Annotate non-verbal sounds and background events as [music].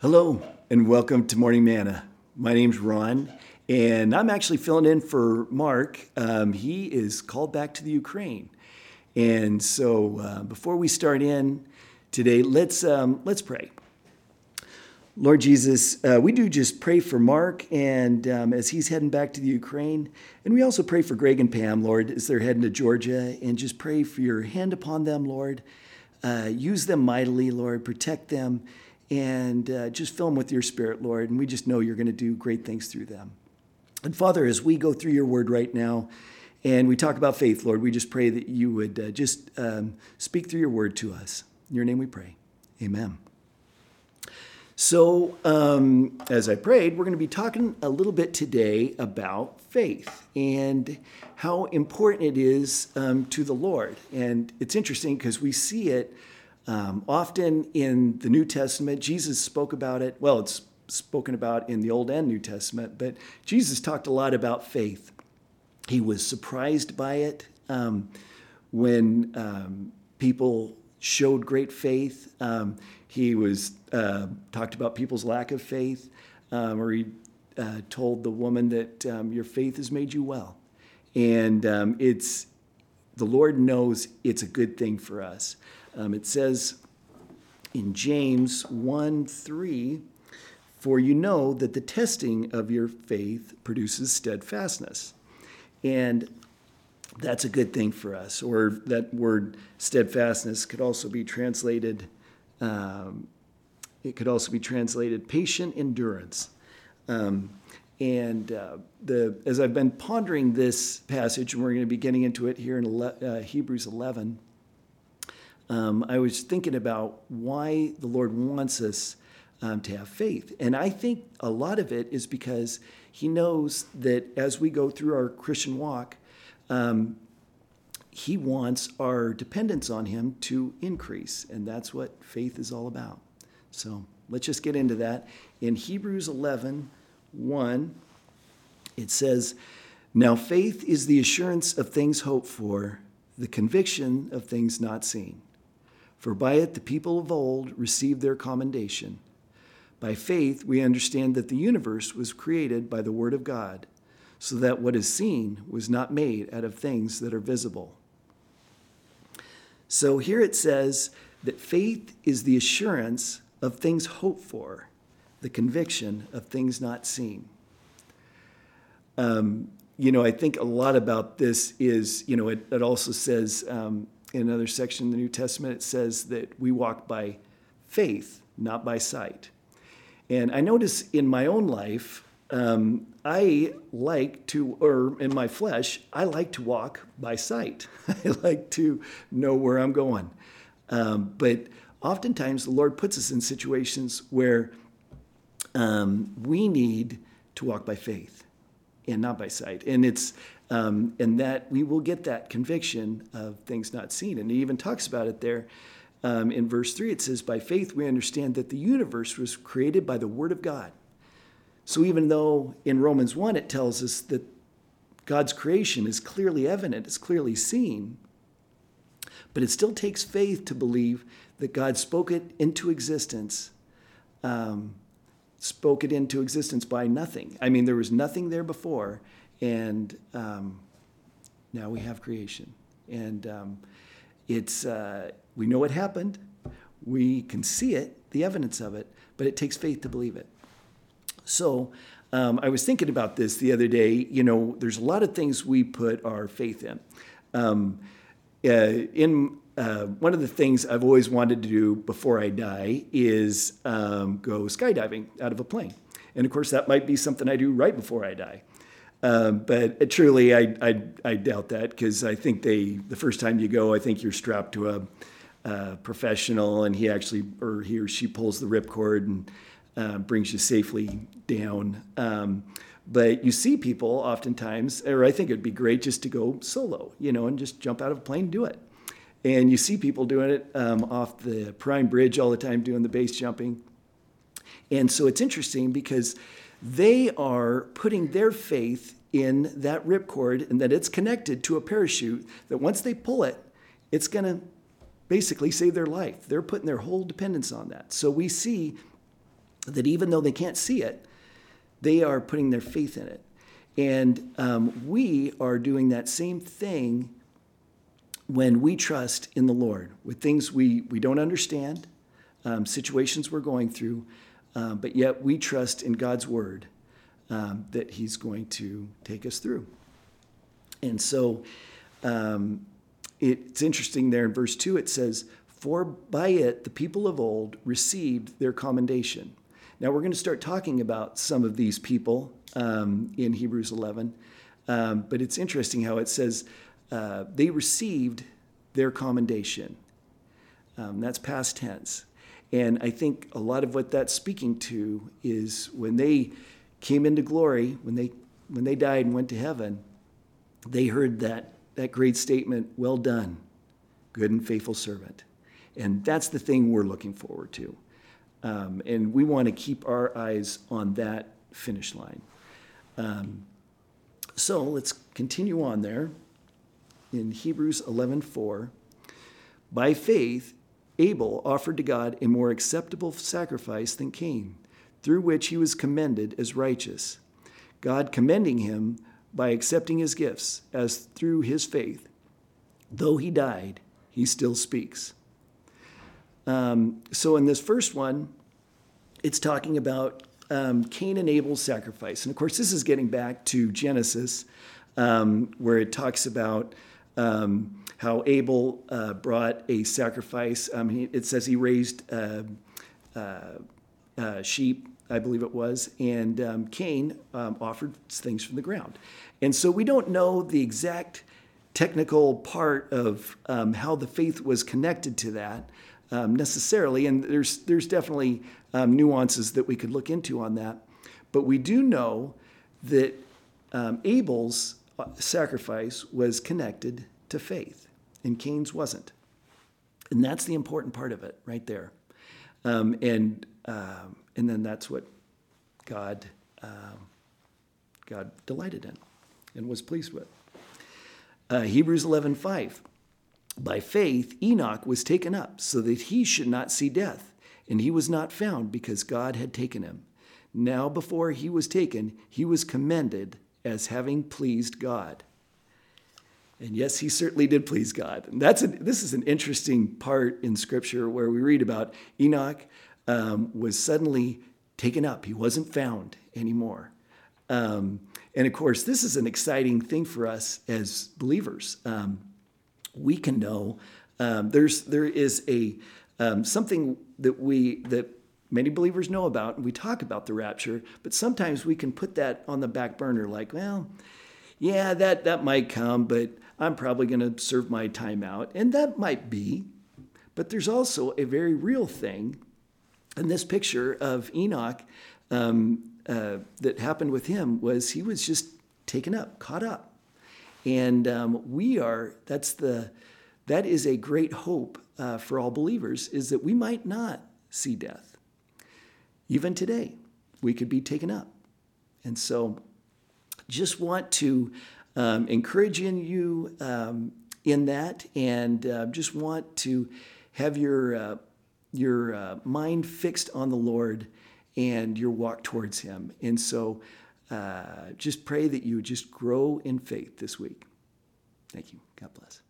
Hello, and welcome to Morning Manna. My name's Ron, and I'm actually filling in for Mark. Um, he is called back to the Ukraine. And so uh, before we start in today, let's, um, let's pray. Lord Jesus, uh, we do just pray for Mark and um, as he's heading back to the Ukraine. And we also pray for Greg and Pam, Lord, as they're heading to Georgia. And just pray for your hand upon them, Lord. Uh, use them mightily, Lord. Protect them and uh, just fill them with your spirit, Lord. And we just know you're going to do great things through them. And Father, as we go through your word right now and we talk about faith, Lord, we just pray that you would uh, just um, speak through your word to us. In your name we pray. Amen. So, um, as I prayed, we're going to be talking a little bit today about faith and how important it is um, to the Lord. And it's interesting because we see it um, often in the New Testament, Jesus spoke about it. Well, it's spoken about in the Old and New Testament, but Jesus talked a lot about faith. He was surprised by it um, when um, people showed great faith. Um, he was uh, talked about people's lack of faith, um, or he uh, told the woman that um, your faith has made you well, and it's the Lord knows it's a good thing for us. Um, it says in James 1 3, for you know that the testing of your faith produces steadfastness. And that's a good thing for us. Or that word steadfastness could also be translated, um, it could also be translated patient endurance. Um, and uh, the, as I've been pondering this passage, and we're going to be getting into it here in uh, Hebrews 11, um, I was thinking about why the Lord wants us um, to have faith. And I think a lot of it is because He knows that as we go through our Christian walk, um, He wants our dependence on Him to increase. And that's what faith is all about. So let's just get into that. In Hebrews 11 1, it says, Now faith is the assurance of things hoped for, the conviction of things not seen. For by it the people of old received their commendation. By faith, we understand that the universe was created by the Word of God, so that what is seen was not made out of things that are visible. So here it says that faith is the assurance of things hoped for, the conviction of things not seen. Um, you know, I think a lot about this is, you know, it, it also says um, in another section in the New Testament, it says that we walk by faith, not by sight. And I notice in my own life, um, I like to, or in my flesh, I like to walk by sight. [laughs] I like to know where I'm going. Um, but oftentimes, the Lord puts us in situations where um, we need to walk by faith and not by sight. And it's um, and that we will get that conviction of things not seen. And he even talks about it there um, in verse 3. It says, By faith we understand that the universe was created by the Word of God. So even though in Romans 1 it tells us that God's creation is clearly evident, it's clearly seen, but it still takes faith to believe that God spoke it into existence. Um, spoke it into existence by nothing. I mean, there was nothing there before, and um, now we have creation. And um, it's, uh, we know what happened, we can see it, the evidence of it, but it takes faith to believe it. So um, I was thinking about this the other day. You know, there's a lot of things we put our faith in. Um, uh, in uh, one of the things I've always wanted to do before I die is um, go skydiving out of a plane. And of course, that might be something I do right before I die. Um, but truly, I, I, I doubt that because I think they the first time you go, I think you're strapped to a, a professional, and he actually or he or she pulls the ripcord and uh, brings you safely down. Um, but you see people oftentimes, or I think it'd be great just to go solo, you know, and just jump out of a plane and do it. And you see people doing it um, off the Perrine Bridge all the time, doing the base jumping. And so it's interesting because they are putting their faith in that ripcord and that it's connected to a parachute that once they pull it, it's going to basically save their life. They're putting their whole dependence on that. So we see that even though they can't see it, they are putting their faith in it. And um, we are doing that same thing when we trust in the Lord with things we, we don't understand, um, situations we're going through, um, but yet we trust in God's word um, that He's going to take us through. And so um, it, it's interesting there in verse 2, it says, For by it the people of old received their commendation. Now we're going to start talking about some of these people um, in Hebrews 11, um, but it's interesting how it says uh, they received their commendation. Um, that's past tense. And I think a lot of what that's speaking to is when they came into glory, when they when they died and went to heaven, they heard that that great statement, "Well done, good and faithful servant." And that's the thing we're looking forward to. Um, and we want to keep our eyes on that finish line. Um, so let's continue on there in Hebrews 11:4. By faith, Abel offered to God a more acceptable sacrifice than Cain, through which he was commended as righteous, God commending him by accepting his gifts as through his faith. Though he died, he still speaks. Um, so, in this first one, it's talking about um, Cain and Abel's sacrifice. And of course, this is getting back to Genesis, um, where it talks about um, how Abel uh, brought a sacrifice. Um, he, it says he raised uh, uh, uh, sheep, I believe it was, and um, Cain um, offered things from the ground. And so we don't know the exact technical part of how the faith was connected to that um, necessarily, and there's there's definitely nuances that we could look into on that. But we do know that Abel's uh, sacrifice was connected to faith, and Cain's wasn't. And that's the important part of it, right there. Um, and um, and then that's what God um, God delighted in and was pleased with. Uh, Hebrews 11:5. By faith Enoch was taken up so that he should not see death, and he was not found because God had taken him. Now before he was taken, he was commended as having pleased God. And yes, he certainly did please God. And that's a, this is an interesting part in Scripture where we read about Enoch um, was suddenly taken up. He wasn't found anymore. Um, and of course, this is an exciting thing for us as believers. Um, we can know um, there's there is a um, something that we that many believers know about, and we talk about the rapture, but sometimes we can put that on the back burner, like, well, yeah, that, that might come, but I'm probably going to serve my time out. And that might be, but there's also a very real thing. And this picture of Enoch um, uh, that happened with him was he was just taken up, caught up. And um, we are, that's the, that is a great hope uh, for all believers, is that we might not see death even today, we could be taken up. And so, just want to um, encourage in you um, in that, and uh, just want to have your uh, your uh, mind fixed on the Lord and your walk towards Him. And so, uh, just pray that you would just grow in faith this week. Thank you. God bless.